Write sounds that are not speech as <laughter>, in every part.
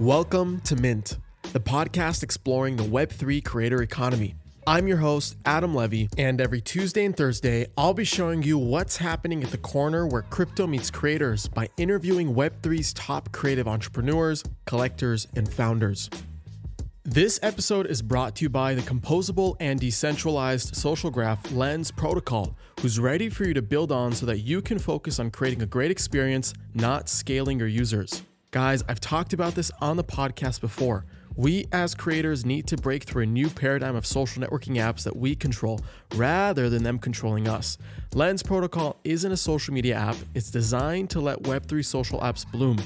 Welcome to Mint, the podcast exploring the Web3 creator economy. I'm your host, Adam Levy, and every Tuesday and Thursday, I'll be showing you what's happening at the corner where crypto meets creators by interviewing Web3's top creative entrepreneurs, collectors, and founders. This episode is brought to you by the composable and decentralized social graph Lens Protocol, who's ready for you to build on so that you can focus on creating a great experience, not scaling your users. Guys, I've talked about this on the podcast before. We as creators need to break through a new paradigm of social networking apps that we control rather than them controlling us. Lens Protocol isn't a social media app, it's designed to let Web3 social apps bloom.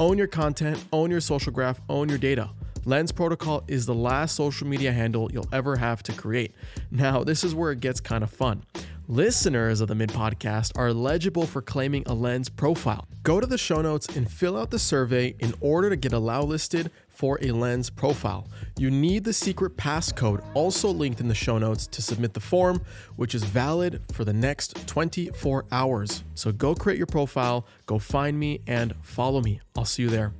Own your content, own your social graph, own your data. Lens Protocol is the last social media handle you'll ever have to create. Now, this is where it gets kind of fun. Listeners of the Mint Podcast are eligible for claiming a Lens profile. Go to the show notes and fill out the survey in order to get allow listed for a Lens profile. You need the secret passcode also linked in the show notes to submit the form, which is valid for the next 24 hours. So go create your profile, go find me, and follow me. I'll see you there.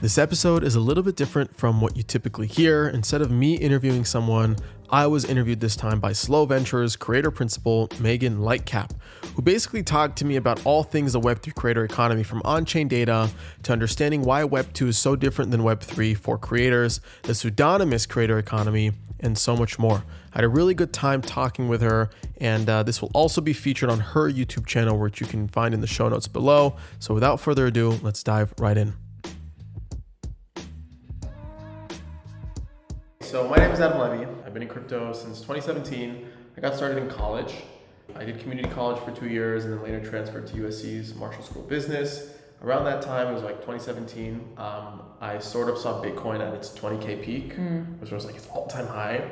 This episode is a little bit different from what you typically hear. Instead of me interviewing someone, I was interviewed this time by Slow Ventures creator principal Megan Lightcap, who basically talked to me about all things the Web3 creator economy from on chain data to understanding why Web2 is so different than Web3 for creators, the pseudonymous creator economy, and so much more. I had a really good time talking with her, and uh, this will also be featured on her YouTube channel, which you can find in the show notes below. So without further ado, let's dive right in. So my name is Adam Levy. I've been in crypto since 2017. I got started in college. I did community college for two years and then later transferred to USC's Marshall School of Business. Around that time, it was like 2017, um, I sort of saw Bitcoin at its 20K peak, mm. which was like its all time high.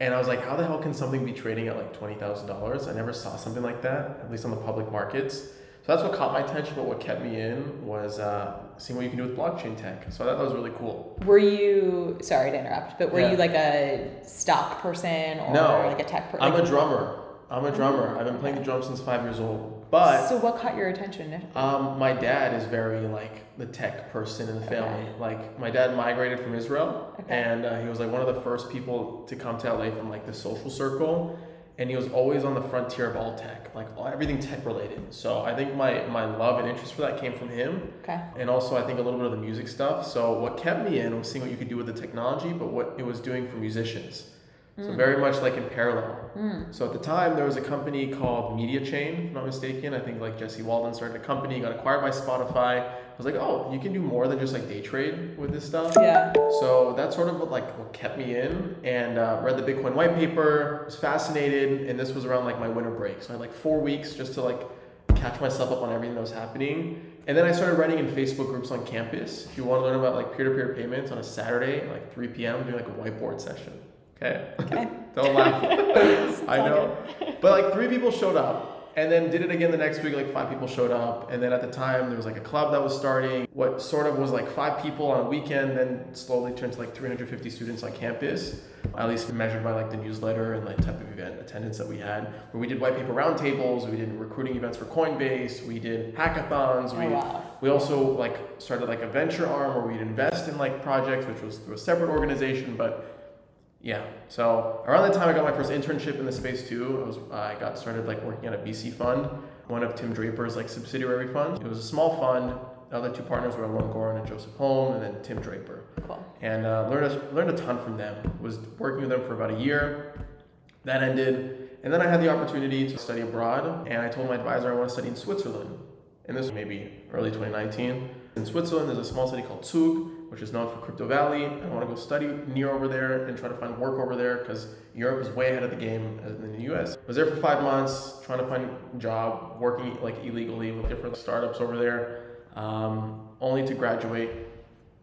And I was like, how the hell can something be trading at like $20,000? I never saw something like that, at least on the public markets. So that's what caught my attention, but what kept me in was uh, seeing what you can do with blockchain tech. So I thought that was really cool. Were you, sorry to interrupt, but were yeah. you like a stock person or no, like a tech person? I'm a drummer. I'm a drummer. I've been playing the drums since five years old. But so what caught your attention? Um, my dad is very like the tech person in the family. Okay. Like my dad migrated from Israel, okay. and uh, he was like one of the first people to come to LA from like the social circle and he was always on the frontier of all tech, like everything tech related. So I think my my love and interest for that came from him. Okay. And also I think a little bit of the music stuff. So what kept me in was seeing what you could do with the technology, but what it was doing for musicians. So mm. very much like in parallel. Mm. So at the time there was a company called Mediachain, if I'm not mistaken. I think like Jesse Walden started a company, got acquired by Spotify. I was like, oh, you can do more than just like day trade with this stuff. Yeah. So that's sort of what like what kept me in, and uh, read the Bitcoin white paper. Was fascinated, and this was around like my winter break. So I had like four weeks just to like catch myself up on everything that was happening. And then I started writing in Facebook groups on campus. If you want to learn about like peer-to-peer payments on a Saturday, like 3 p.m., doing like a whiteboard session. Okay. Okay. Don't laugh. <laughs> I know. But like three people showed up. And then did it again the next week, like five people showed up. And then at the time there was like a club that was starting. What sort of was like five people on a weekend, then slowly turned to like 350 students on campus. At least measured by like the newsletter and like type of event attendance that we had. Where we did white paper roundtables, we did recruiting events for Coinbase, we did hackathons, oh, we wow. we also like started like a venture arm where we'd invest in like projects, which was through a separate organization, but yeah. So around that time, I got my first internship in the space too. I was I got started like working at a VC fund, one of Tim Draper's like subsidiary funds. It was a small fund. The other two partners were Alon Goren and Joseph Holm, and then Tim Draper. Cool. And uh, learned a, learned a ton from them. Was working with them for about a year. That ended, and then I had the opportunity to study abroad. And I told my advisor I want to study in Switzerland. And this was maybe early 2019. In Switzerland, there's a small city called Zug, which is known for Crypto Valley. I want to go study near over there and try to find work over there because Europe is way ahead of the game in the US. I was there for five months trying to find a job, working like illegally with different startups over there, um, only to graduate.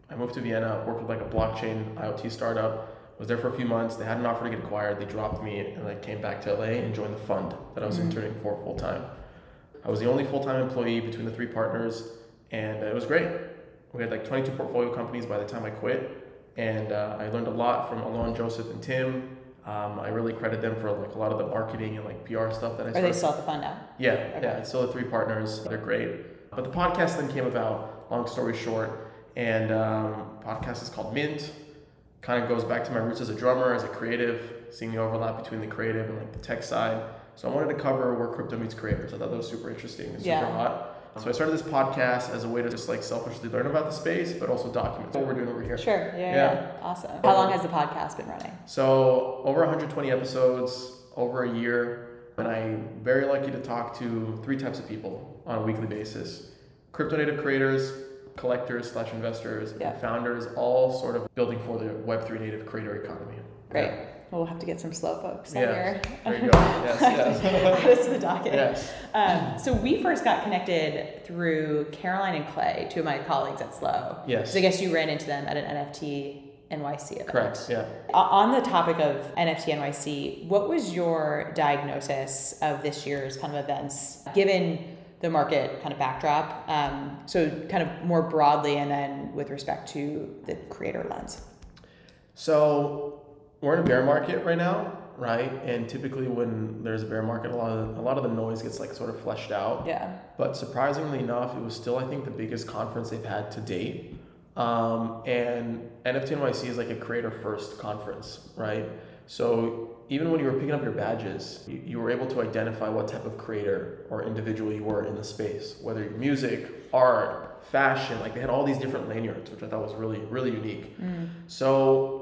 I moved to Vienna, worked with like a blockchain IoT startup. Was there for a few months. They had an offer to get acquired. They dropped me, and I came back to LA and joined the fund that I was mm-hmm. interning for full time. I was the only full time employee between the three partners, and it was great we had like 22 portfolio companies by the time I quit, and uh, I learned a lot from Alon, Joseph, and Tim. Um, I really credit them for like a lot of the marketing and like PR stuff that I. Started. Are they still at the fund now? Yeah, okay. yeah. Still the three partners. They're great. But the podcast then came about. Long story short, And um, podcast is called Mint. Kind of goes back to my roots as a drummer, as a creative, seeing the overlap between the creative and like the tech side. So I wanted to cover where crypto meets creators. I thought that was super interesting and super yeah. hot. So I started this podcast as a way to just like selfishly learn about the space, but also document what we're doing over here. Sure. Yeah. yeah. yeah. Awesome. How long has the podcast been running? So over 120 episodes, over a year, and I'm very lucky to talk to three types of people on a weekly basis: crypto native creators, collectors slash investors, yeah. founders, all sort of building for the Web3 native creator economy. Great. Yeah. We'll have to get some slow folks yes. here. There you go. Yes, <laughs> yes. Add us to the docket. Yes. Um, so we first got connected through Caroline and Clay, two of my colleagues at Slow. Yes. So I guess you ran into them at an NFT NYC event. Correct. Yeah. On the topic of NFT NYC, what was your diagnosis of this year's kind of events, given the market kind of backdrop? Um, so kind of more broadly, and then with respect to the creator lens. So we're in a bear market right now, right? And typically when there's a bear market, a lot of a lot of the noise gets like sort of fleshed out. Yeah. But surprisingly enough, it was still I think the biggest conference they've had to date. Um, and NFT NYC is like a creator first conference, right? So even when you were picking up your badges, you, you, were able to identify what type of creator or individual you were in the space, whether music, art, fashion, like they had all these different lanyards, which I thought was really, really unique. Mm. So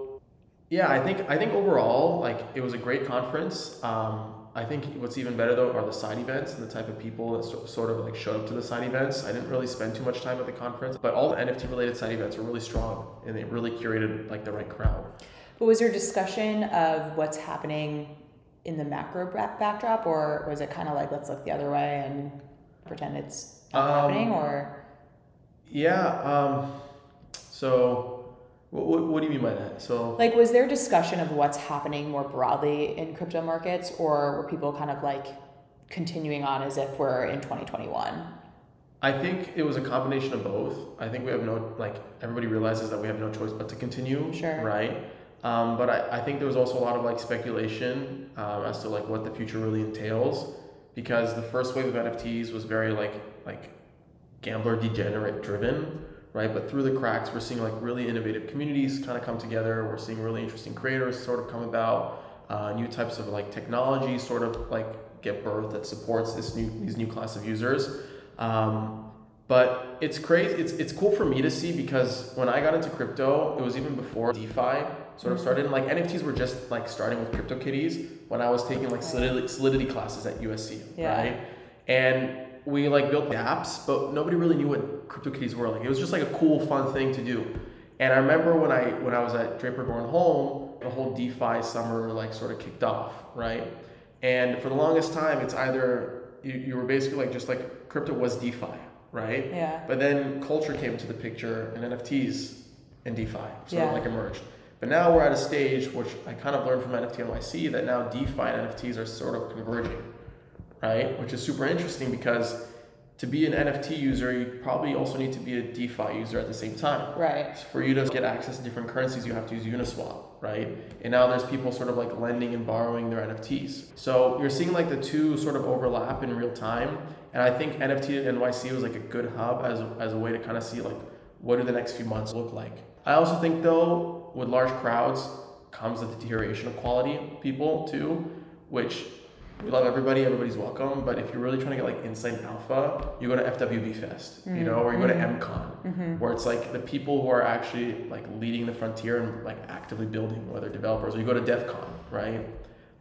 yeah, I think I think overall, like it was a great conference. Um, I think what's even better though are the side events and the type of people that so, sort of like showed up to the side events. I didn't really spend too much time at the conference, but all the NFT related side events were really strong and they really curated like the right crowd. But was there discussion of what's happening in the macro backdrop, or was it kind of like let's look the other way and pretend it's not um, happening, or? Yeah. Um, so what, what, what, do you mean by that? So, like, was there discussion of what's happening more broadly in crypto markets, or were people kind of like continuing on as if we're in 2021? I think it was a combination of both. I think we have no, like, everybody realizes that we have no choice but to continue. Sure. Right. Um, but I, I think there was also a lot of like speculation um, as to like what the future really entails because the first wave of NFTs was very like like gambler degenerate driven right? But through the cracks, we're seeing like really innovative communities kind of come together. We're seeing really interesting creators sort of come about. Uh, new types of like technology sort of like get birth that supports this new these new class of users. Um, but it's crazy. It's it's cool for me to see because when I got into crypto, it was even before DeFi sort of mm-hmm. started. And like NFTs were just like starting with CryptoKitties when I was taking like Solidity, Solidity classes at USC, yeah. right? And we like built apps, but nobody really knew what CryptoKitties were. Like it was just like a cool, fun thing to do. And I remember when I when I was at Draper Goren Holm, the whole DeFi summer like sort of kicked off, right? And for the longest time, it's either you, you were basically like just like crypto was DeFi, right? Yeah. But then culture came into the picture, and NFTs and DeFi sort yeah. of like emerged. But now we're at a stage which I kind of learned from NFT NYC that now DeFi and NFTs are sort of converging right? Which is super interesting because to be an NFT user, you probably also need to be a DeFi user at the same time. Right. For you to get access to different currencies, you have to use Uniswap, right? And now there's people sort of like lending and borrowing their NFTs. So you're seeing like the two sort of overlap in real time. And I think NFT NYC was like a good hub as as a way to kind of see like what do the next few months look like. I also think though, with large crowds comes the deterioration of quality people too, which we love everybody, everybody's welcome. But if you're really trying to get like inside alpha, you go to FWB Fest, mm-hmm. you know, or you go to MCon, mm-hmm. mm-hmm. where it's like the people who are actually like leading the frontier and like actively building, whether developers, or you go to DEF CON, right?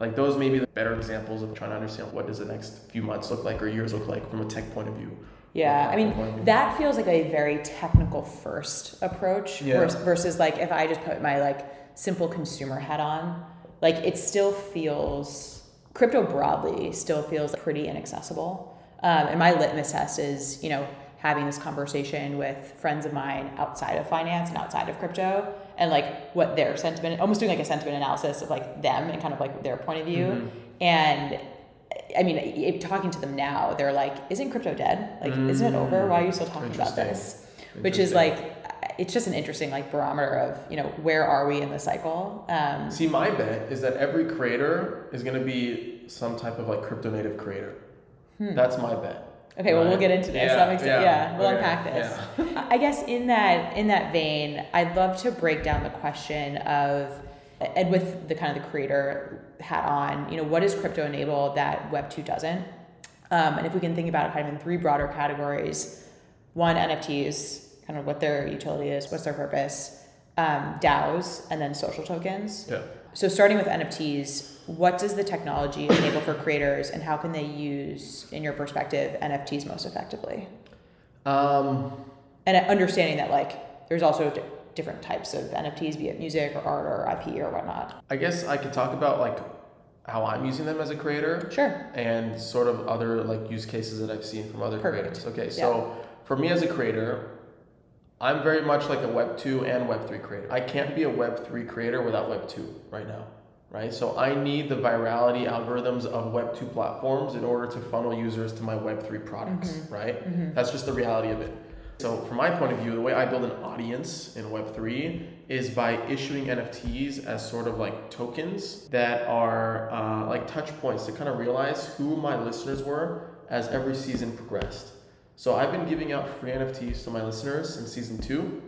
Like those may be the better examples of trying to understand what does the next few months look like or years look like from a tech point of view. Yeah, I mean that feels like a very technical first approach yeah. versus, versus like if I just put my like simple consumer hat on, like it still feels crypto broadly still feels pretty inaccessible. Um, and my litmus test is, you know, having this conversation with friends of mine outside of finance and outside of crypto and like what their sentiment, almost doing like a sentiment analysis of like them and kind of like their point of view. Mm-hmm. And I mean, talking to them now, they're like, isn't crypto dead? Like, mm-hmm. isn't it over? Why are you still talking about this? Which is like, it's just an interesting like barometer of you know where are we in the cycle. Um, See, my bet is that every creator is going to be some type of like crypto native creator. Hmm. That's my bet. Okay, well we'll get into this. Yeah, that makes yeah, Yeah, we'll okay, unpack this. Yeah. <laughs> I guess in that in that vein, I'd love to break down the question of and with the kind of the creator hat on, you know, what is crypto enable that Web two doesn't? Um, and if we can think about it kind of in three broader categories, one NFTs, kind of what their utility is, what's their purpose, um, DAOs, and then social tokens. Yeah. So starting with NFTs, what does the technology enable for creators and how can they use, in your perspective, NFTs most effectively? Um, and understanding that like there's also d- different types of NFTs, be it music or art or IP or whatnot. I guess I could talk about like how I'm using them as a creator. Sure. And sort of other like use cases that I've seen from other Perfect. creators. Okay, so yeah. for me as a creator, I'm very much like a Web two and Web three creator. I can't be a Web three creator without Web two right now right? So I need the virality algorithms of Web 2 platforms in order to funnel users to my Web 3 products, mm-hmm. right? Mm-hmm. That's just the reality of it. So from my point of view, the way I build an audience in Web 3 is by issuing NFTs as sort of like tokens that are uh, like touch points to kind of realize who my listeners were as every season progressed. So I've been giving out free NFTs to my listeners in season two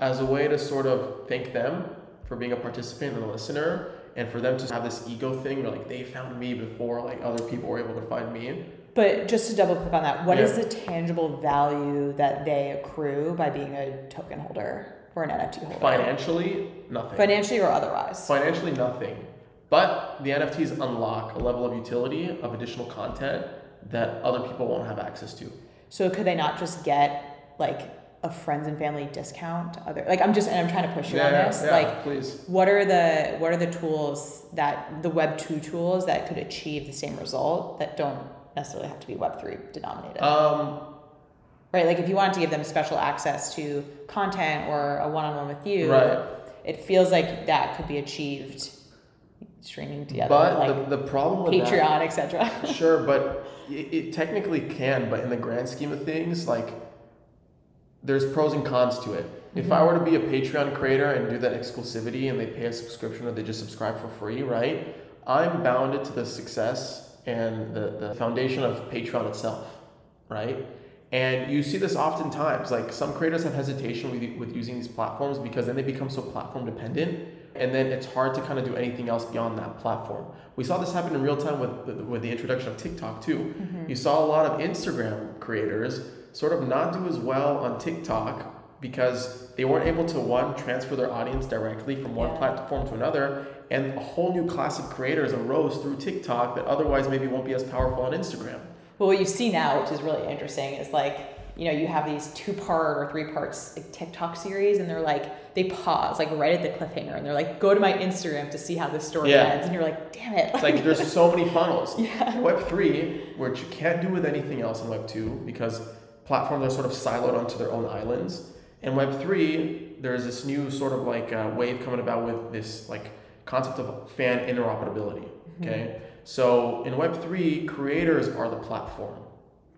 as a way to sort of thank them for being a participant and a listener and for them to have this ego thing where like they found me before like other people were able to find me. But just to double click on that what yeah. is the tangible value that they accrue by being a token holder or an nft holder? Financially nothing. Financially or otherwise? Financially nothing. But the nfts unlock a level of utility of additional content that other people won't have access to so could they not just get like a friends and family discount other like i'm just and i'm trying to push you yeah, on this yeah, like please. what are the what are the tools that the web 2 tools that could achieve the same result that don't necessarily have to be web 3 denominated? Um right like if you wanted to give them special access to content or a one-on-one with you right. it feels like that could be achieved streaming together but like the, the problem with patreon etc <laughs> sure but it, it technically can but in the grand scheme of things like there's pros and cons to it. Mm-hmm. If I were to be a Patreon creator and do that exclusivity and they pay a subscription or they just subscribe for free, right? I'm bounded to the success and the, the foundation of Patreon itself, right? And you see this oftentimes, like some creators have hesitation with, with using these platforms because then they become so platform dependent and then it's hard to kind of do anything else beyond that platform. We saw this happen in real time with, with the introduction of TikTok too. Mm-hmm. You saw a lot of Instagram creators sort of not do as well on TikTok because they weren't able to one transfer their audience directly from one yeah. platform to another and a whole new class of creators arose through TikTok that otherwise maybe won't be as powerful on Instagram. Well, what you see now, which is really interesting, is like you know you have these two part or three parts like TikTok series, and they're like they pause like right at the cliffhanger, and they're like go to my Instagram to see how the story yeah. ends, and you're like damn it. It's like there's so many funnels. <laughs> Yeah. Web three, which you can't do with anything else in Web two because platforms are sort of siloed onto their own islands. In Web3, there's this new sort of like uh, wave coming about with this like concept of fan interoperability. Mm-hmm. Okay. Mm-hmm. So in Web3, creators are the platform,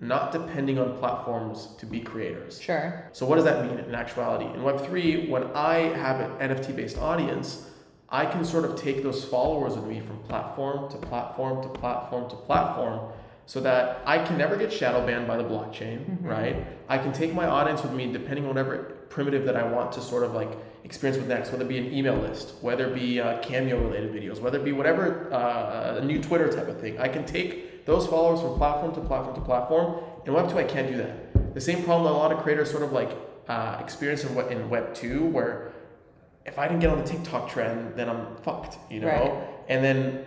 not depending on platforms to be creators. Sure. So what does that mean in actuality? In Web3, when I have an NFT based audience, I can sort of take those followers with me from platform to platform to platform to platform so that I can never get shadow banned by the blockchain, mm-hmm. right? I can take my audience with me depending on whatever primitive that I want to sort of like experience with next, whether it be an email list, whether it be uh, cameo related videos, whether it be whatever uh, a new Twitter type of thing. I can take those followers from platform to platform to platform. In Web two, I can't do that. The same problem that a lot of creators sort of like uh, experience in, in Web two, where if I didn't get on the TikTok trend, then I'm fucked, you know. Right. And then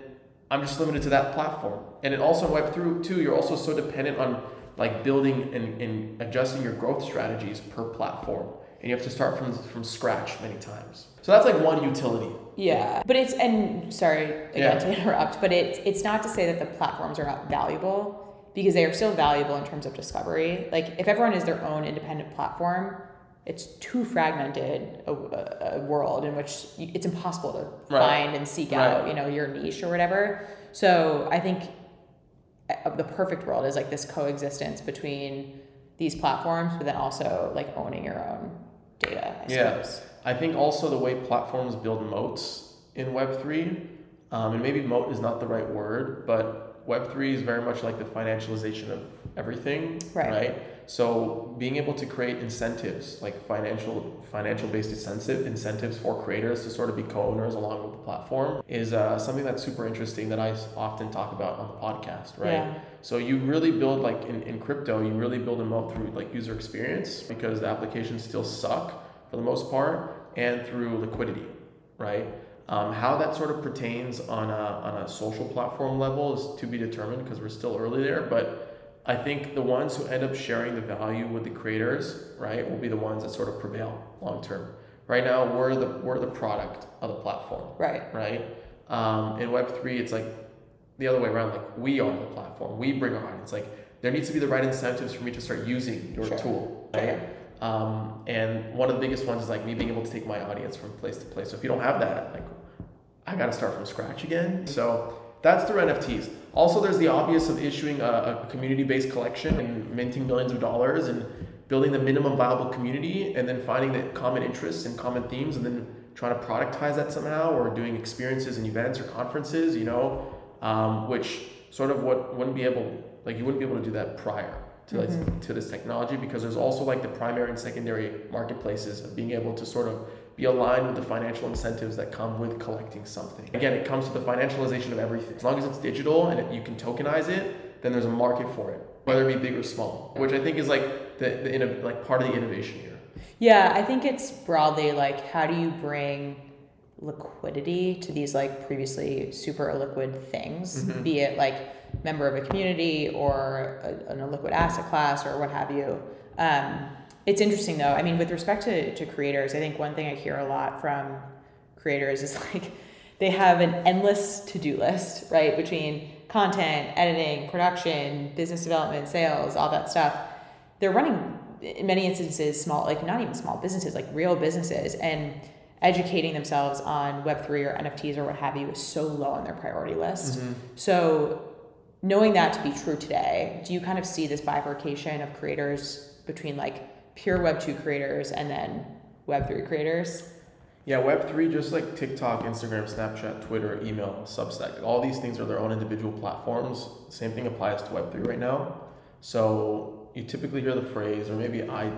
I'm just limited to that platform. And it also in Web through too, you're also so dependent on like building and, and adjusting your growth strategies per platform. And you have to start from from scratch many times. So that's like one utility. Yeah. But it's and sorry again yeah. to interrupt, but it's it's not to say that the platforms are not valuable because they are still valuable in terms of discovery. Like if everyone is their own independent platform, it's too fragmented a, a, world in which it's impossible to right. find and seek right. out you know your niche or whatever so i think uh, the perfect world is like this coexistence between these platforms but then also like owning your own data I yeah suppose. i think also the way platforms build moats in web3 um, and maybe moat is not the right word but web3 is very much like the financialization of everything, right? right? So being able to create incentives, like financial financial based incentive incentives for creators to sort of be co-owners along with the platform, is uh, something that's super interesting that I often talk about on the podcast, right? Yeah. So you really build like in, in crypto, you really build them up through like user experience because the applications still suck for the most part, and through liquidity, right? Um, how that sort of pertains on a, on a social platform level is to be determined because we're still early there, but I think the ones who end up sharing the value with the creators, right, will be the ones that sort of prevail long term. Right now, we're the we're the product of the platform. Right. Right. Um, in Web three, it's like the other way around. Like we are the platform. We bring our audience. Like there needs to be the right incentives for me to start using your sure. tool. Right. Sure. Um, and one of the biggest ones is like me being able to take my audience from place to place. So if you don't have that, like I got to start from scratch again. So that's through NFTs. Also, there's the obvious of issuing a, a community-based collection and minting millions of dollars and building the minimum viable community and then finding the common interests and common themes and then trying to productize that somehow or doing experiences and events or conferences, you know, um, which sort of what wouldn't be able, like you wouldn't be able to do that prior to, mm-hmm. to this technology because there's also like the primary and secondary marketplaces of being able to sort of be aligned with the financial incentives that come with collecting something. Again, it comes to the financialization of everything. As long as it's digital and it, you can tokenize it, then there's a market for it, whether it be big or small, which I think is like the, the like part of the innovation here. Yeah, I think it's broadly like how do you bring liquidity to these like previously super illiquid things, mm-hmm. be it like member of a community or a, an illiquid asset class or what have you. Um, it's interesting though. I mean, with respect to, to creators, I think one thing I hear a lot from creators is <laughs> like they have an endless to do list, right? Between content, editing, production, business development, sales, all that stuff. They're running, in many instances, small, like not even small businesses, like real businesses. And educating themselves on Web3 or NFTs or what have you is so low on their priority list. Mm-hmm. So, knowing that to be true today, do you kind of see this bifurcation of creators between like pure Web 2 creators and then Web 3 creators? Yeah, Web 3, just like TikTok, Instagram, Snapchat, Twitter, email, Substack, all these things are their own individual platforms. Same thing applies to Web 3 right now. So you typically hear the phrase, or maybe I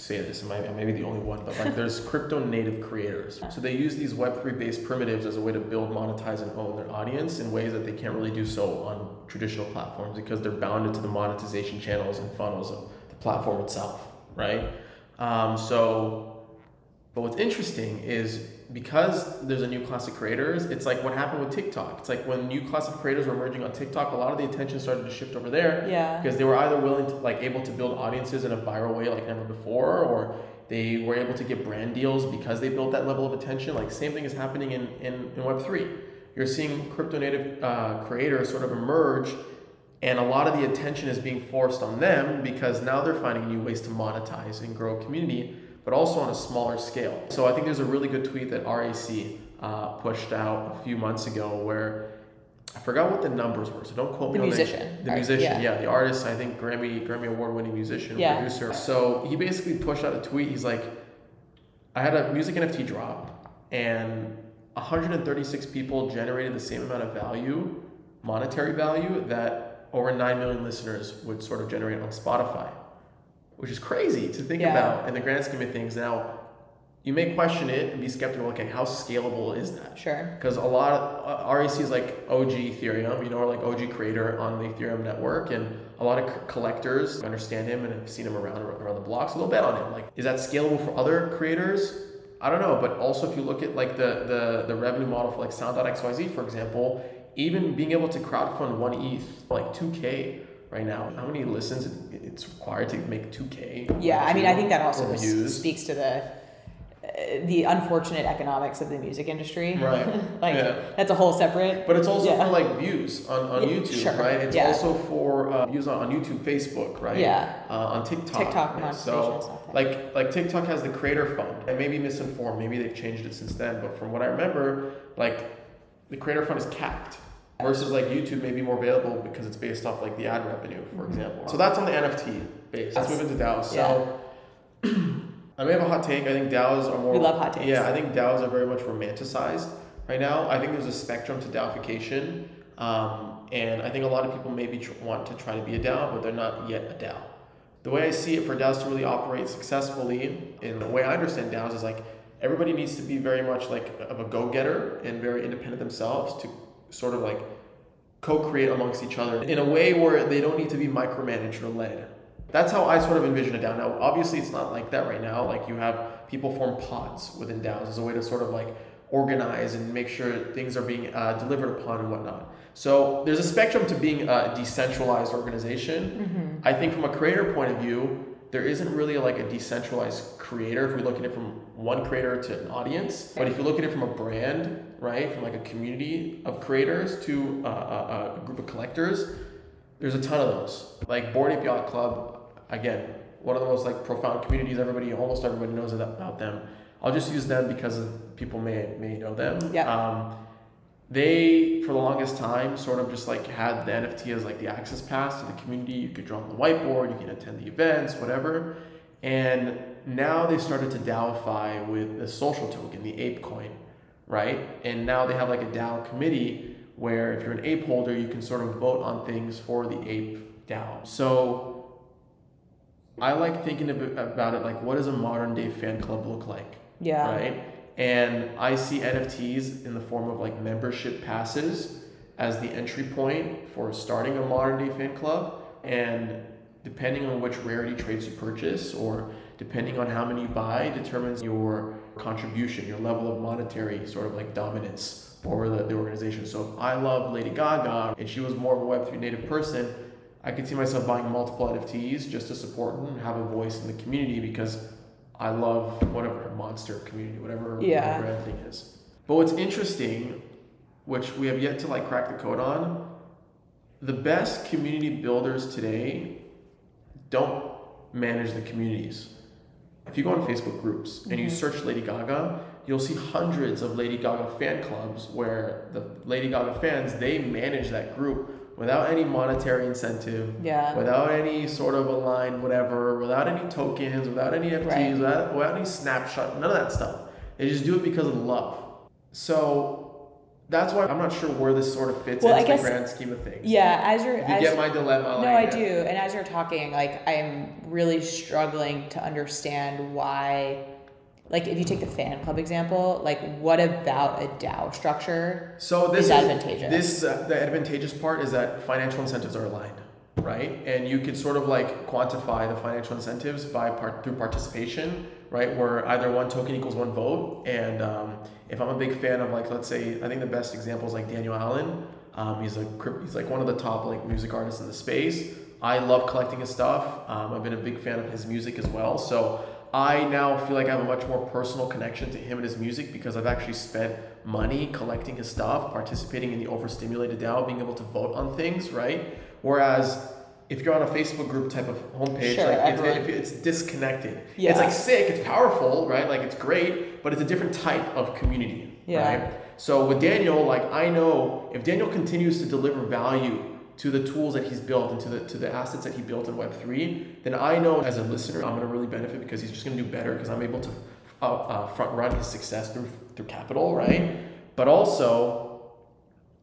say this, and I may be the only one, but like there's <laughs> crypto native creators. So they use these Web3 based primitives as a way to build, monetize, and own their audience in ways that they can't really do so on traditional platforms because they're bounded to the monetization channels and funnels of the platform itself right? Um, so, but what's interesting is because there's a new class of creators, it's like what happened with TikTok. It's like when new class of creators were emerging on TikTok, a lot of the attention started to shift over there. Yeah. Because they were either willing to like able to build audiences in a viral way like never before, or they were able to get brand deals because they built that level of attention. Like same thing is happening in, in, in Web three. You're seeing crypto native uh, creators sort of emerge and a lot of the attention is being forced on them because now they're finding new ways to monetize and grow a community, but also on a smaller scale. So I think there's a really good tweet that RAC uh, pushed out a few months ago where I forgot what the numbers were, so don't quote the me musician. on the, the musician. Yeah. yeah. the artist. I think Grammy Grammy award winning musician, yeah. producer. So he basically pushed out a tweet. He's like, I had a music NFT drop, and 136 people generated the same amount of value, monetary value that over 9 million listeners would sort of generate on Spotify, which is crazy to think yeah. about in the grand scheme of things. Now, you may question it and be skeptical, okay, how scalable is that? Sure. Because a lot of uh, RAC is like OG Ethereum, you know, or like OG creator on the Ethereum network, and a lot of collectors understand him and have seen him around around the blocks. so they'll bet on him. Like, is that scalable for other creators? I don't know, but also if you look at like the the, the revenue model for like Sound.xyz, for example, even being able to crowdfund one ETH, like 2K right now, how many listens it's required to make 2K? Yeah, I mean, I think that also speaks to the uh, the unfortunate economics of the music industry. Right. <laughs> like yeah. that's a whole separate. But it's also yeah. for like views on, on yeah, YouTube, sure. right? It's also for uh, views on, on YouTube, Facebook, right? Yeah. Uh, on TikTok. TikTok right? So like like TikTok has the creator fund. I may be misinformed. Maybe they've changed it since then. But from what I remember, like the creator fund is capped versus like YouTube may be more available because it's based off like the ad revenue, for mm-hmm. example. So that's on the NFT base. Let's move into DAOs. So yeah. <clears throat> I may have a hot take. I think DAOs are more. We love hot takes. Yeah, I think DAOs are very much romanticized right now. I think there's a spectrum to DAOification. Um, and I think a lot of people maybe tr- want to try to be a DAO, but they're not yet a DAO. The way I see it for DAOs to really operate successfully, in the way I understand DAOs, is like everybody needs to be very much like of a go-getter and very independent themselves to sort of like co-create amongst each other in a way where they don't need to be micromanaged or led. That's how I sort of envision a DAO. Now, obviously, it's not like that right now. Like you have people form pods within DAOs as a way to sort of like organize and make sure things are being uh, delivered upon and whatnot. So there's a spectrum to being a decentralized organization. Mm-hmm. I think from a creator point of view, there isn't really like a decentralized creator if we look at it from one creator to an audience. But if you look at it from a brand, right, from like a community of creators to uh, a, a, group of collectors, there's a ton of those. Like Bored Ape Yacht Club, again, one of the most like profound communities. Everybody, almost everybody knows about them. I'll just use them because people may may know them. Yeah. Um, they for the longest time sort of just like had the NFT as like the access pass to the community. You could draw on the whiteboard, you can attend the events, whatever. And now they started to DAOify with the social token, the ape coin, right? And now they have like a DAO committee where if you're an ape holder, you can sort of vote on things for the ape DAO. So I like thinking about it like what does a modern day fan club look like? Yeah. Right? And I see NFTs in the form of like membership passes as the entry point for starting a modern day fan club. And depending on which rarity traits you purchase or depending on how many you buy determines your contribution, your level of monetary sort of like dominance for the, the organization. So if I love Lady Gaga and she was more of a Web3 native person, I could see myself buying multiple NFTs just to support and have a voice in the community because I love whatever monster community, whatever yeah. brand thing is. But what's interesting, which we have yet to like crack the code on, the best community builders today don't manage the communities. If you go on Facebook groups and mm-hmm. you search Lady Gaga, you'll see hundreds of Lady Gaga fan clubs where the Lady Gaga fans they manage that group without any monetary incentive, yeah. without any sort of aligned whatever, without any tokens, without any NFTs, right. without, without any snapshot, none of that stuff. They just do it because of love. So that's why I'm not sure where this sort of fits well, into guess, the grand scheme of things. Yeah, as you're, you as get my dilemma. No, like, I do. And as you're talking, like I'm really struggling to understand why like if you take the fan club example, like what about a DAO structure so this is advantageous? This uh, the advantageous part is that financial incentives are aligned, right? And you can sort of like quantify the financial incentives by part through participation, right? Where either one token equals one vote. And um, if I'm a big fan of like let's say I think the best example is like Daniel Allen. Um, he's a he's like one of the top like music artists in the space. I love collecting his stuff. Um, I've been a big fan of his music as well. So I now feel like I have a much more personal connection to him and his music because I've actually spent money collecting his stuff, participating in the overstimulated DAO, being able to vote on things, right? Whereas if you're on a Facebook group type of homepage, sure, like it's, it, it's, disconnected. Yeah. It's like sick, it's powerful, right? Like it's great, but it's a different type of community, yeah. right? So with Daniel, like I know if Daniel continues to deliver value to the tools that he's built and to the to the assets that he built in Web three, then I know as a listener I'm going to really benefit because he's just going to do better because I'm able to uh, uh, front run his success through through capital, right? But also.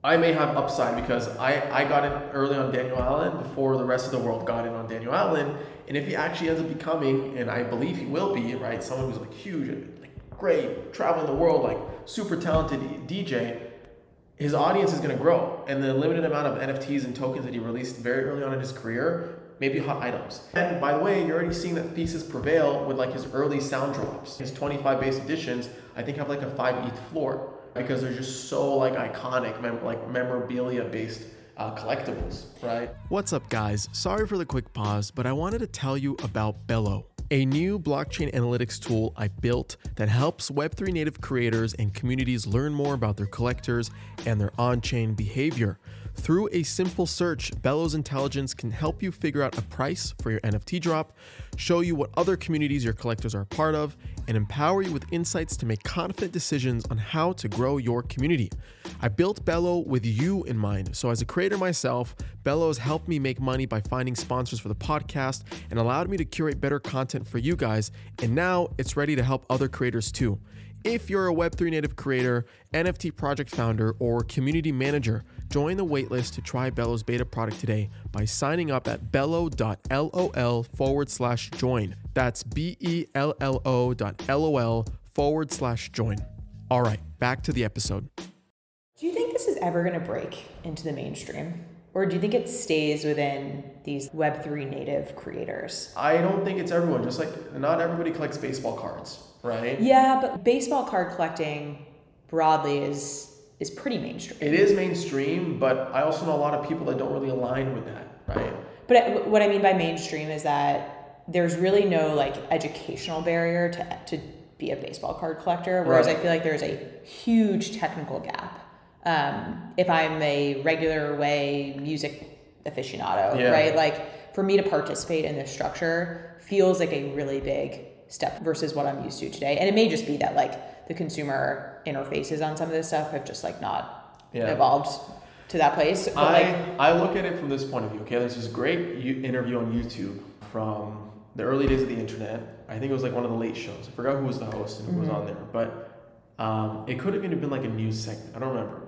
I may have upside because I, I got in early on Daniel Allen before the rest of the world got in on Daniel Allen. And if he actually ends up becoming, and I believe he will be, right, someone who's like huge, like great, traveling the world, like super talented DJ, his audience is going to grow. And the limited amount of nfts and tokens that he released very early on in his career maybe hot items. And by the way you're already seeing that thesis prevail with like his early sound drops. His 25 base editions i think have like a 5 eth floor because they're just so like iconic mem- like memorabilia based uh, collectibles right what's up guys sorry for the quick pause but i wanted to tell you about bello a new blockchain analytics tool I built that helps Web3 native creators and communities learn more about their collectors and their on chain behavior. Through a simple search, Bello's Intelligence can help you figure out a price for your NFT drop, show you what other communities your collectors are a part of, and empower you with insights to make confident decisions on how to grow your community. I built Bello with you in mind. So, as a creator myself, Bello has helped me make money by finding sponsors for the podcast and allowed me to curate better content for you guys. And now it's ready to help other creators too. If you're a Web3 native creator, NFT project founder, or community manager, join the waitlist to try Bello's beta product today by signing up at bello.lol forward slash join. That's B E L L O dot LOL forward slash join. All right, back to the episode. Do you think this is ever going to break into the mainstream? Or do you think it stays within these Web3 native creators? I don't think it's everyone. Just like not everybody collects baseball cards, right? Yeah, but baseball card collecting broadly is is pretty mainstream. It is mainstream, but I also know a lot of people that don't really align with that, right? But what I mean by mainstream is that there's really no like educational barrier to to be a baseball card collector, whereas right. I feel like there's a huge technical gap um, if I'm a regular way music aficionado, yeah. right? Like for me to participate in this structure feels like a really big step versus what I'm used to today. And it may just be that like the consumer interfaces on some of this stuff have just like not yeah. evolved to that place. But I, like, I look at it from this point of view. Okay, there's this great interview on YouTube from the early days of the internet. I think it was like one of the late shows. I forgot who was the host and who mm-hmm. was on there, but um, it could have even been like a news segment. I don't remember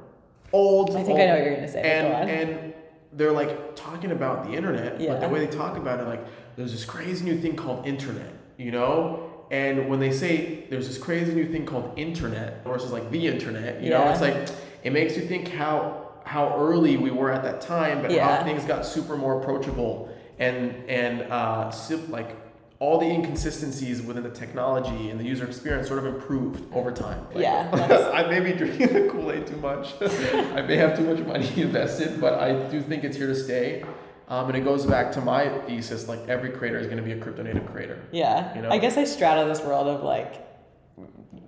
old. I think old, I know what you're gonna say. And and they're like talking about the internet, yeah. but the way they talk about it, like there's this crazy new thing called internet, you know. And when they say there's this crazy new thing called internet versus like the internet, you yeah. know, it's like it makes you think how how early we were at that time, but yeah. how things got super more approachable and and uh, like all the inconsistencies within the technology and the user experience sort of improved over time. Like, yeah. <laughs> I may be drinking <laughs> the Kool Aid too much. <laughs> I may have too much money invested, but I do think it's here to stay. Um, and it goes back to my thesis like every creator is going to be a crypto native creator. Yeah. You know? I guess I straddle this world of like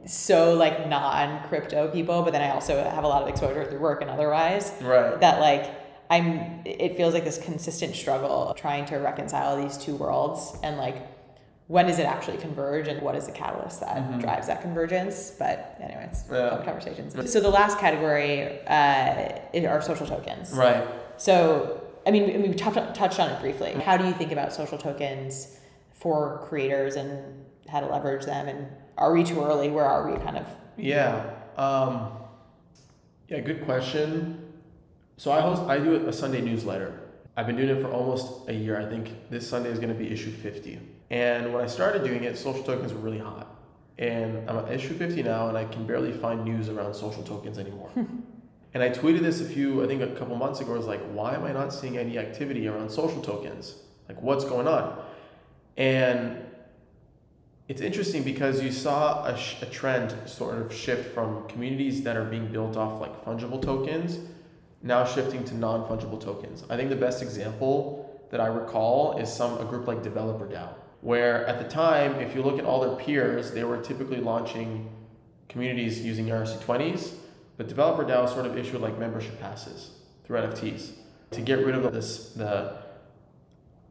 so like non crypto people, but then I also have a lot of exposure through work and otherwise. Right. That like I'm it feels like this consistent struggle trying to reconcile these two worlds and like when does it actually converge and what is the catalyst that mm-hmm. drives that convergence but anyways yeah. conversations so the last category uh, are social tokens right so i mean we touched on it briefly. How do you think about social tokens for creators and how to leverage them? And are we too early? Where are we kind of? Yeah um, yeah good question. So i host i do a sunday newsletter. I've been doing it for almost a year. I think this sunday is going to be issue 50 and when I started doing it, social tokens were really hot. And I'm at issue 50 now, and I can barely find news around social tokens anymore. <laughs> and I tweeted this a few, I think a couple months ago. I was like, why am I not seeing any activity around social tokens? Like, what's going on? And it's interesting because you saw a, sh- a trend sort of shift from communities that are being built off like fungible tokens now shifting to non fungible tokens. I think the best example that I recall is some a group like Developer DAO where at the time, if you look at all their peers, they were typically launching communities using ERC20s, but Developer DAO sort of issued like membership passes through NFTs to get rid of this, the,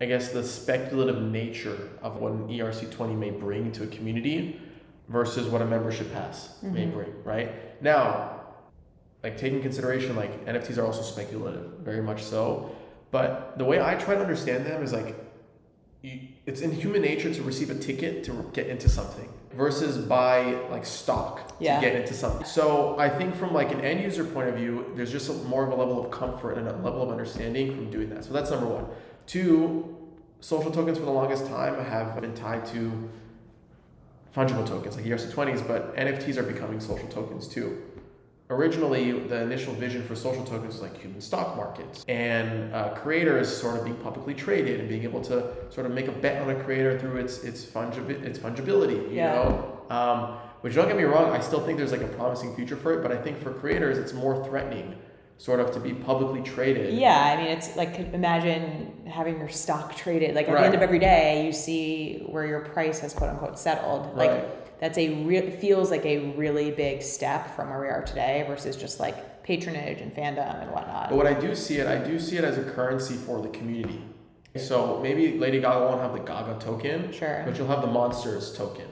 I guess, the speculative nature of what an ERC20 may bring to a community versus what a membership pass mm-hmm. may bring, right? Now, like taking consideration, like NFTs are also speculative, very much so. But the way I try to understand them is like it's in human nature to receive a ticket to get into something versus buy like stock yeah. to get into something. So I think from like an end user point of view, there's just a, more of a level of comfort and a level of understanding from doing that. So that's number one. Two, social tokens for the longest time have been tied to fungible tokens like ERC20s, but NFTs are becoming social tokens too originally the initial vision for social tokens was like human stock markets. And uh, creators sort of being publicly traded and being able to sort of make a bet on a creator through its its, fungibi- its fungibility you yeah. know? Um, which don't get me wrong i still think there's like a promising future for it but i think for creators it's more threatening sort of to be publicly traded. Yeah i mean it's like imagine having your stock traded. Like at right. the end of every day you see where your price has quote unquote settled. Like right that's a real feels like a really big step from where we are today versus just like patronage and fandom and whatnot. But what I do see it, I do see it as a currency for the community. So maybe Lady Gaga won't have the Gaga token, sure, but you'll have the Monsters token.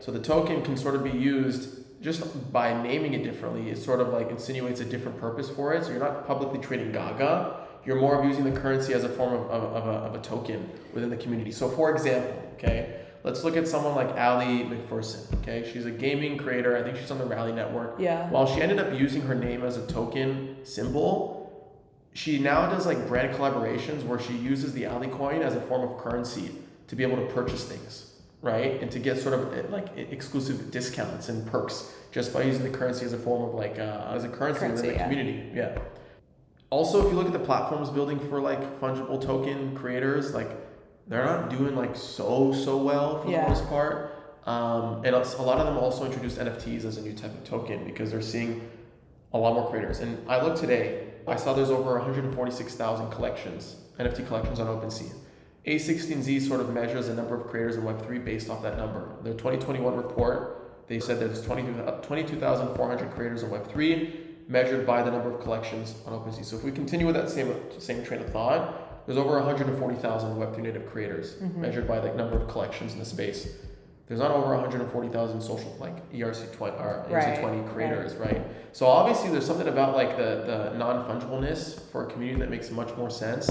So the token can sort of be used just by naming it differently. It sort of like insinuates a different purpose for it. So you're not publicly trading Gaga. You're more of using the currency as a form of, of, of, a, of a token within the community. So for example, okay, Let's look at someone like Ali McPherson. Okay, she's a gaming creator. I think she's on the Rally Network. Yeah. While she ended up using her name as a token symbol, she now does like brand collaborations where she uses the Ali coin as a form of currency to be able to purchase things, right? And to get sort of eh, like exclusive discounts and perks just by using the currency as a form of like uh, as a currency, currency within the yeah. community. Yeah. Also, if you look at the platforms building for like fungible token creators, like they're not doing like so so well for yeah. the most part. Um, and a lot of them also introduced NFTs as a new type of token because they're seeing a lot more creators. And I looked today, I saw there's over 146,000 collections, NFT collections on OpenSea. A16Z sort of measures the number of creators in Web3 based off that number. Their 2021 report, they said there's 22,400 creators in Web3 measured by the number of collections on OpenSea. So if we continue with that same, same train of thought, there's over 140,000 Web3 native creators mm-hmm. measured by the number of collections in the space. There's not over 140,000 social like ERC20 or ERC20 right. creators, right. right? So obviously there's something about like the the non fungibleness for a community that makes much more sense.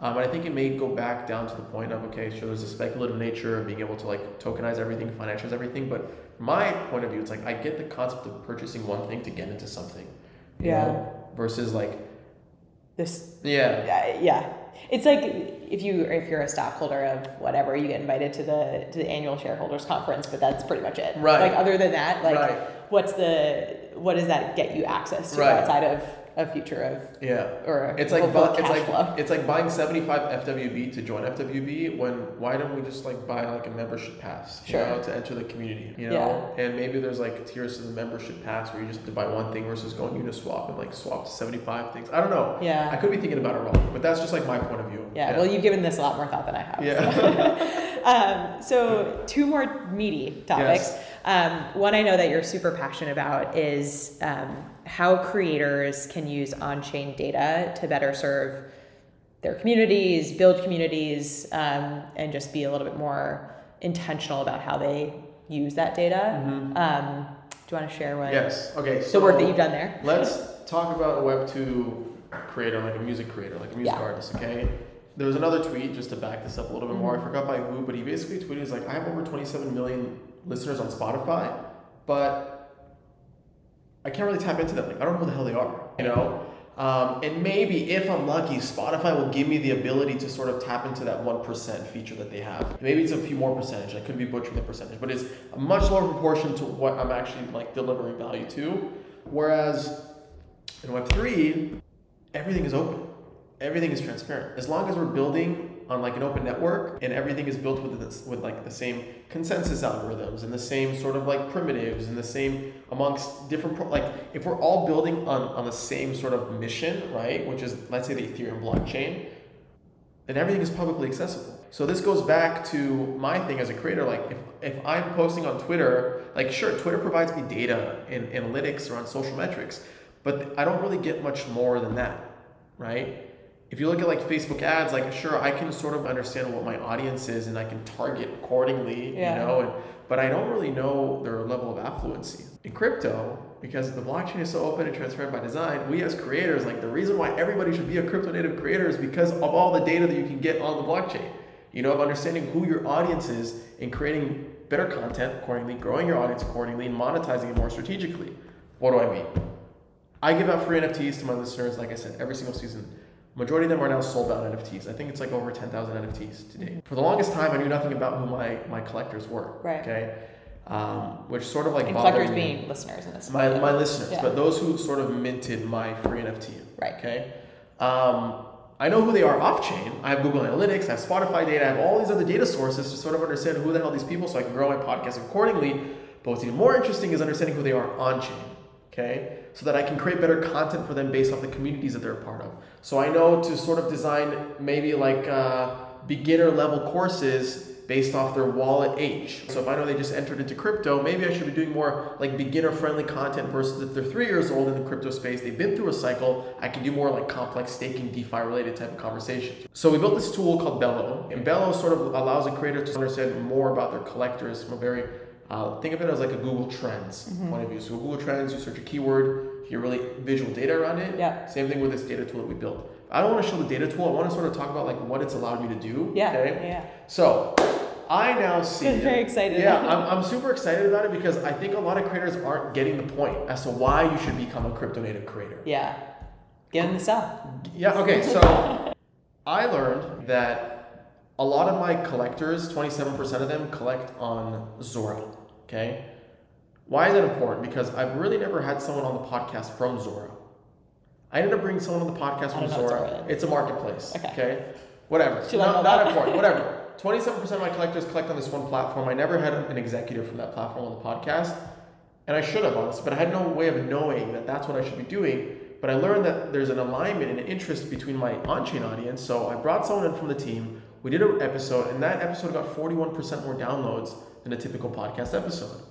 Um, and I think it may go back down to the point of okay, so there's a speculative nature of being able to like tokenize everything, financialize everything. But from my point of view, it's like I get the concept of purchasing one thing to get into something. yeah. Know, versus like this. Yeah. Yeah it's like if you if you're a stockholder of whatever, you get invited to the to the annual shareholders conference, but that's pretty much it. Right. Like other than that, like right. what's the what does that get you access to right. outside of a future of yeah or it's like bu- it's like flow. it's like buying 75 FWB to join FWB when why don't we just like buy like a membership pass sure. you know to enter the community you know yeah. and maybe there's like tiers to the membership pass where you just have to buy one thing versus going Uniswap and like swap to 75 things I don't know yeah I could be thinking about it wrong but that's just like my point of view yeah, yeah. well you've given this a lot more thought than I have yeah so, <laughs> um, so two more meaty topics yes. um, one I know that you're super passionate about is um, how creators can use on-chain data to better serve their communities, build communities, um, and just be a little bit more intentional about how they use that data. Mm-hmm. Um, do you want to share what? Yes. Okay. So the work that you've done there. Let's talk about a Web two creator, like a music creator, like a music yeah. artist. Okay. There was another tweet just to back this up a little bit more. Mm-hmm. I forgot by who, but he basically tweeted, "He's like, I have over 27 million listeners on Spotify, but I can't really tap into them. Like I don't know who the hell they are, you know. Um, and maybe if I'm lucky, Spotify will give me the ability to sort of tap into that one percent feature that they have. Maybe it's a few more percentage. I could be butchering the percentage, but it's a much lower proportion to what I'm actually like delivering value to. Whereas in Web three, everything is open, everything is transparent. As long as we're building on like an open network and everything is built with this, with like the same consensus algorithms and the same sort of like primitives and the same amongst different pro- like if we're all building on on the same sort of mission right which is let's say the ethereum blockchain then everything is publicly accessible. So this goes back to my thing as a creator like if, if i'm posting on twitter like sure twitter provides me data and analytics around social metrics but i don't really get much more than that right if you look at like Facebook ads, like sure, I can sort of understand what my audience is and I can target accordingly, yeah. you know, and, but I don't really know their level of affluency. In crypto, because the blockchain is so open and transparent by design, we as creators, like the reason why everybody should be a crypto native creator is because of all the data that you can get on the blockchain. You know, of understanding who your audience is and creating better content accordingly, growing your audience accordingly, and monetizing it more strategically. What do I mean? I give out free NFTs to my listeners, like I said, every single season. Majority of them are now sold out NFTs. I think it's like over 10,000 NFTs today. For the longest time, I knew nothing about who my, my collectors were. Right. Okay. Um, which sort of like and collectors me. being listeners in this. My, my listeners, yeah. but those who sort of minted my free NFT. Right. Okay. Um, I know who they are off chain. I have Google Analytics, I have Spotify data, I have all these other data sources to sort of understand who the hell these people so I can grow my podcast accordingly. But what's even more interesting is understanding who they are on chain. Okay so that I can create better content for them based off the communities that they're a part of. So I know to sort of design maybe like uh, beginner level courses based off their wallet age. So if I know they just entered into crypto, maybe I should be doing more like beginner friendly content versus if they're three years old in the crypto space, they've been through a cycle, I can do more like complex staking, DeFi related type of conversations. So we built this tool called Bello, and Bello sort of allows a creator to understand more about their collectors from a very uh, think of it as like a Google Trends mm-hmm. point of view. So Google Trends, you search a keyword, you get really visual data around it. Yeah. Same thing with this data tool that we built. I don't want to show the data tool. I want to sort of talk about like what it's allowed you to do. Yeah. Okay. Yeah. So I now <laughs> see. I'm very excited. Yeah, <laughs> I'm, I'm super excited about it because I think a lot of creators aren't getting the point as to why you should become a crypto native creator. Yeah. Give them the stuff. Yeah, okay, so <laughs> I learned that a lot of my collectors, 27% of them, collect on Zora. Okay? Why is that important? Because I've really never had someone on the podcast from Zora. I ended up bringing someone on the podcast from Zora. It's a marketplace. Okay. okay? Whatever. Not, not important. Whatever. <laughs> 27% of my collectors collect on this one platform. I never had an executive from that platform on the podcast. And I should have, honestly, but I had no way of knowing that that's what I should be doing. But I learned that there's an alignment and an interest between my on chain audience. So I brought someone in from the team. We did an episode, and that episode got 41% more downloads than a typical podcast episode.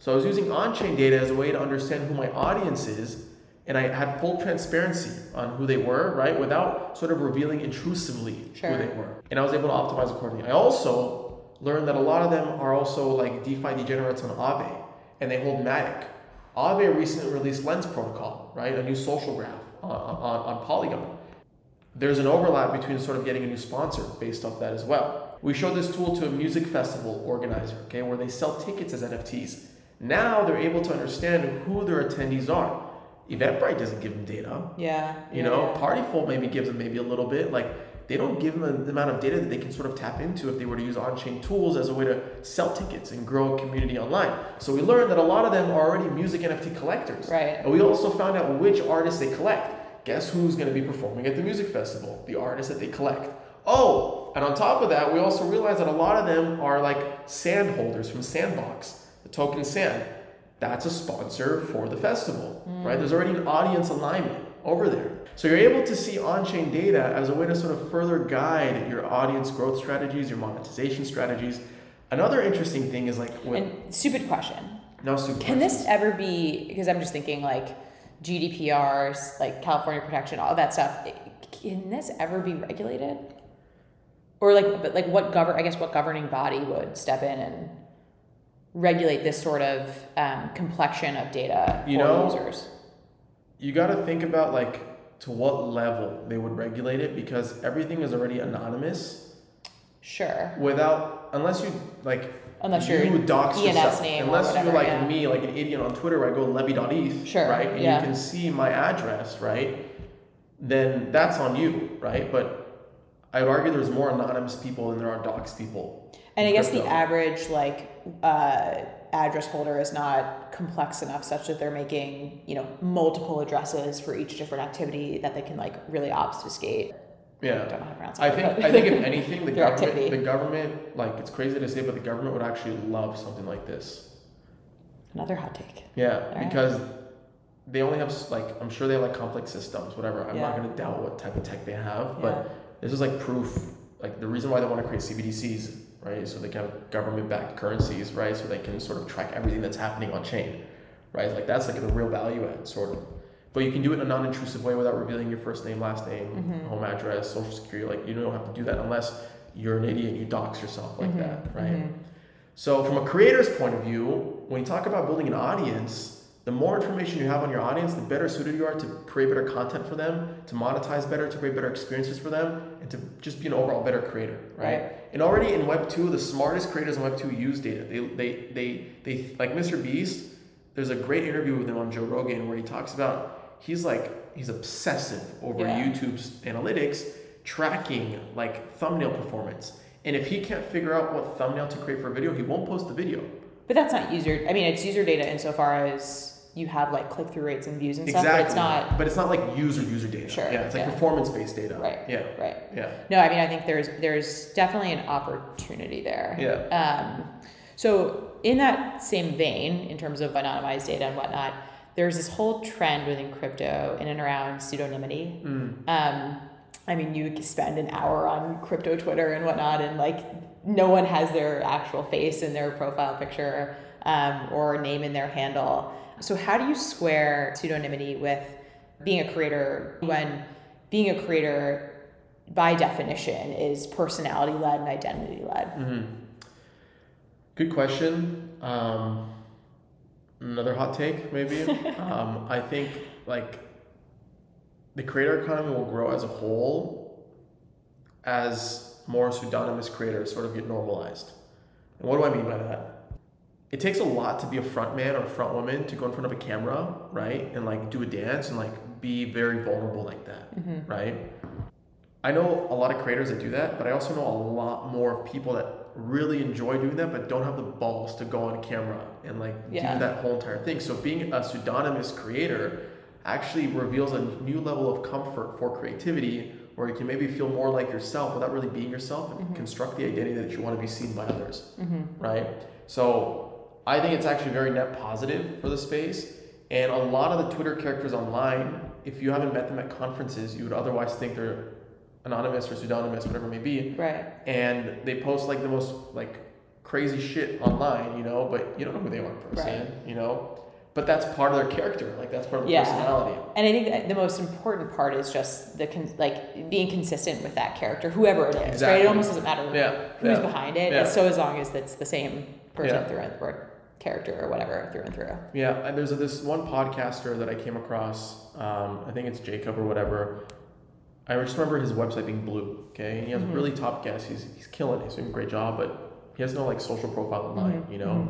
So I was using on chain data as a way to understand who my audience is and I had full transparency on who they were, right, without sort of revealing intrusively sure. who they were. And I was able to optimize accordingly. I also learned that a lot of them are also like DeFi degenerates on Aave, and they hold Matic. Aave recently released Lens Protocol, right, a new social graph on, on, on Polygon. There's an overlap between sort of getting a new sponsor based off that as well. We showed this tool to a music festival organizer, okay, where they sell tickets as NFTs. Now they're able to understand who their attendees are Eventbrite doesn't give them data. Yeah. You know, yeah. Partiful maybe gives them maybe a little bit. Like they don't give them the amount of data that they can sort of tap into if they were to use on-chain tools as a way to sell tickets and grow a community online. So we learned that a lot of them are already music NFT collectors. Right. And we also found out which artists they collect. Guess who's going to be performing at the music festival? The artists that they collect. Oh, and on top of that, we also realized that a lot of them are like sand holders from Sandbox, the token sand that's a sponsor for the festival, mm. right? There's already an audience alignment over there. So you're able to see on-chain data as a way to sort of further guide your audience growth strategies, your monetization strategies. Another interesting thing is like with, and stupid question. No stupid. Can questions. this ever be? Because I'm just thinking like GDPRs, like California protection, all that stuff. Can this ever be regulated? Or like, but like, what govern? I guess what governing body would step in and regulate this sort of um, complexion of data you for know, users? You got to think about like to what level they would regulate it because everything is already anonymous. Sure. Without unless you like unless you're you dox ENS yourself. name unless whatever, you're like yeah. me, like an idiot on Twitter where I go levy.eth, sure, right? And yeah. you can see my address, right? Then that's on you, right? But I would argue there's more anonymous people than there are dox people. And I guess the average like uh, address holder is not complex enough such that they're making you know multiple addresses for each different activity that they can like really obfuscate. Yeah, I don't know how to pronounce I think I think if anything, the <laughs> government activity. the government like it's crazy to say, but the government would actually love something like this. Another hot take. Yeah, All because. Right. They only have like I'm sure they have like complex systems, whatever. I'm yeah. not gonna doubt what type of tech they have, but yeah. this is like proof. Like the reason why they want to create CBDCs right? So they can have government-backed currencies, right? So they can sort of track everything that's happening on chain, right? Like that's like the real value add, sort of. But you can do it in a non-intrusive way without revealing your first name, last name, mm-hmm. home address, social security. Like you don't have to do that unless you're an idiot and you dox yourself like mm-hmm. that, right? Mm-hmm. So from a creator's point of view, when you talk about building an audience, the more information you have on your audience, the better suited you are to create better content for them, to monetize better, to create better experiences for them, and to just be an overall better creator, right? And already in Web 2, the smartest creators in Web 2 use data. They, they, they, they, like Mr. Beast, there's a great interview with him on Joe Rogan where he talks about, he's like, he's obsessive over yeah. YouTube's analytics, tracking like thumbnail performance. And if he can't figure out what thumbnail to create for a video, he won't post the video. But that's not user, I mean, it's user data insofar as you have like click through rates and views and stuff. But it's not. But it's not like user user data. Sure. Yeah, it's like yeah. performance based data. Right. Yeah. Right. Yeah. No, I mean I think there's there's definitely an opportunity there. Yeah. Um, so in that same vein, in terms of anonymized data and whatnot, there's this whole trend within crypto in and around pseudonymity. Mm. Um, I mean, you spend an hour on crypto Twitter and whatnot, and like no one has their actual face in their profile picture um, or name in their handle. So, how do you square pseudonymity with being a creator when being a creator, by definition, is personality led and identity led? Mm-hmm. Good question. Um, another hot take, maybe. <laughs> um, I think like the creator economy will grow as a whole as more pseudonymous creators sort of get normalized. And what do I mean by that? It takes a lot to be a front man or a front woman to go in front of a camera, right? And like do a dance and like be very vulnerable like that, mm-hmm. right? I know a lot of creators that do that, but I also know a lot more of people that really enjoy doing that, but don't have the balls to go on camera and like yeah. do that whole entire thing. So being a pseudonymous creator actually reveals a new level of comfort for creativity where you can maybe feel more like yourself without really being yourself and mm-hmm. construct the identity that you want to be seen by others, mm-hmm. right? So I think it's actually very net positive for the space. And a lot of the Twitter characters online, if you haven't met them at conferences, you would otherwise think they're anonymous or pseudonymous, whatever it may be. Right. And they post like the most like crazy shit online, you know, but you don't know who they are in person, right. you know but that's part of their character like that's part of their yeah. personality and i think the most important part is just the con- like being consistent with that character whoever it is exactly. right it almost doesn't matter yeah. who's yeah. behind it yeah. so as long as it's the same person through and or character or whatever through and through yeah and there's a, this one podcaster that i came across um, i think it's jacob or whatever i just remember his website being blue okay and he has mm-hmm. really top guests he's, he's killing it he's doing a great job but he has no like social profile online mm-hmm. you know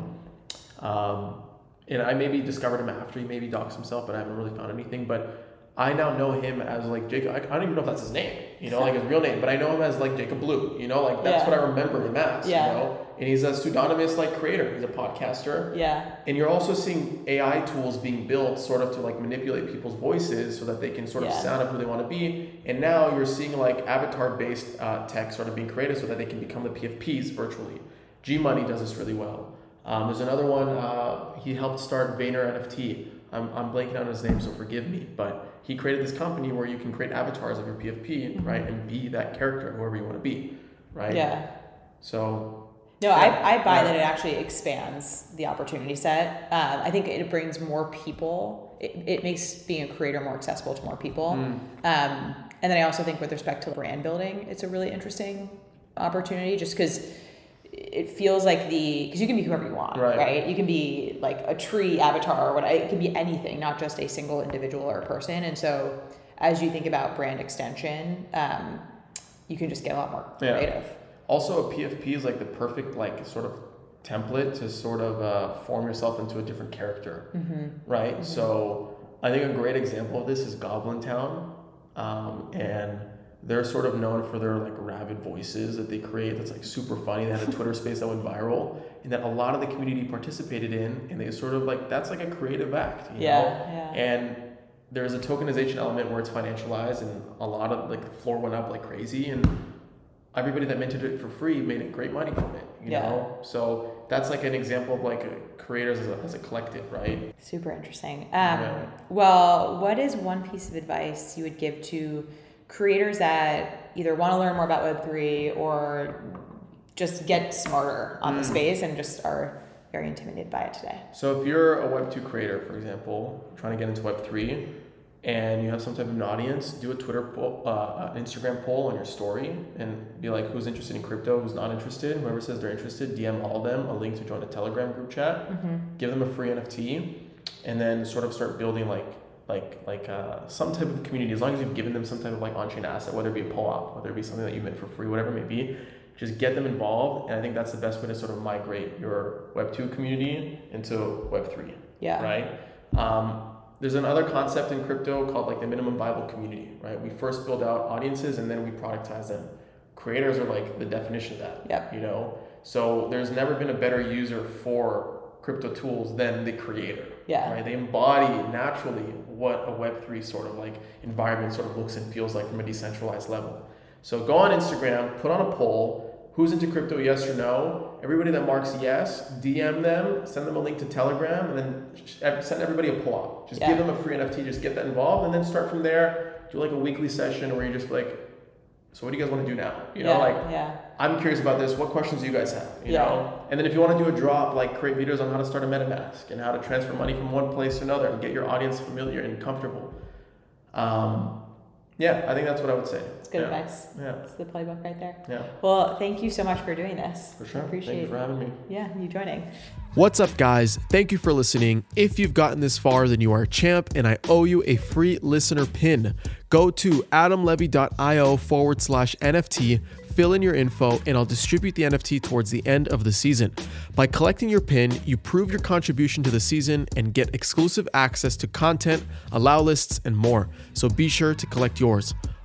mm-hmm. um, and I maybe discovered him after he maybe doxed himself, but I haven't really found anything. But I now know him as like Jacob. I, don't even know if that's his name, you know, like his real name, but I know him as like Jacob Blue, you know, like that's yeah. what I remember him as, yeah. you know. And he's a pseudonymous like creator. He's a podcaster. Yeah. And you're also seeing AI tools being built sort of to like manipulate people's voices so that they can sort of yeah. sound up who they want to be. And now you're seeing like avatar based uh, tech sort of being created so that they can become the PFPs virtually. G Money does this really well. Um, there's another one, uh, he helped start Vayner NFT. I'm, I'm blanking on his name, so forgive me. But he created this company where you can create avatars of your PFP, mm-hmm. right, and be that character, whoever you want to be, right? Yeah. So. No, yeah, I, I buy yeah. that it actually expands the opportunity set. Um, I think it brings more people. It, it makes being a creator more accessible to more people. Mm. Um, and then I also think with respect to brand building, it's a really interesting opportunity just because it feels like the because you can be whoever you want right. right. you can be like a tree avatar or what it can be anything not just a single individual or a person and so as you think about brand extension um, you can just get a lot more creative yeah. also a pfp is like the perfect like sort of template to sort of uh, form yourself into a different character mm-hmm. right mm-hmm. so i think a great example of this is goblin town um, and they're sort of known for their like rabid voices that they create that's like super funny. They had a Twitter space that went viral and that a lot of the community participated in and they sort of like that's like a creative act, you yeah, know? Yeah. And there's a tokenization element where it's financialized and a lot of like the floor went up like crazy and everybody that minted it for free made it great money from it, you yeah. know? So that's like an example of like a creators as a, as a collective, right? Super interesting. Um, yeah. Well, what is one piece of advice you would give to creators that either want to learn more about Web3 or just get smarter on mm. the space and just are very intimidated by it today. So if you're a Web2 creator, for example, trying to get into Web3, and you have some type of an audience, do a Twitter poll, uh, an Instagram poll on your story, and be like, who's interested in crypto, who's not interested. Whoever says they're interested, DM all of them a link to join a Telegram group chat. Mm-hmm. Give them a free NFT, and then sort of start building like like like uh, some type of community as long as you've given them some type of like on-chain asset whether it be a POAP whether it be something that you mint for free whatever it may be just get them involved and i think that's the best way to sort of migrate your web 2 community into web 3 yeah. right? Um, there's another concept in crypto called like the minimum viable community right? We first build out audiences and then we productize them. Creators are like the definition of that yeah you know? So there's never been a better user for crypto tools than the creator. Yeah. Right. They embody naturally what a Web three sort of like environment sort of looks and feels like from a decentralized level. So go on Instagram, put on a poll, who's into crypto, yes or no. Everybody that marks yes, DM them, send them a link to Telegram, and then send everybody a POAP. Just yeah. give them a free NFT, just get that involved, and then start from there. Do like a weekly session where you just like so what do you guys want to do now? You yeah, know, like yeah. I'm curious about this. What questions do you guys have? You yeah. know? And then if you want to do a drop, like create videos on how to start a MetaMask and how to transfer money from one place to another and get your audience familiar and comfortable. Um, yeah, I think that's what I would say. It's good yeah. advice. Yeah. It's the playbook right there. Yeah. Well, thank you so much for doing this. For sure. I appreciate Thank you for having me. Yeah, you joining. What's up, guys? Thank you for listening. If you've gotten this far, then you are a champ, and I owe you a free listener pin. Go to adamlevy.io forward slash NFT fill in your info, and I'll distribute the NFT towards the end of the season. By collecting your pin, you prove your contribution to the season and get exclusive access to content, allow lists, and more. So be sure to collect yours.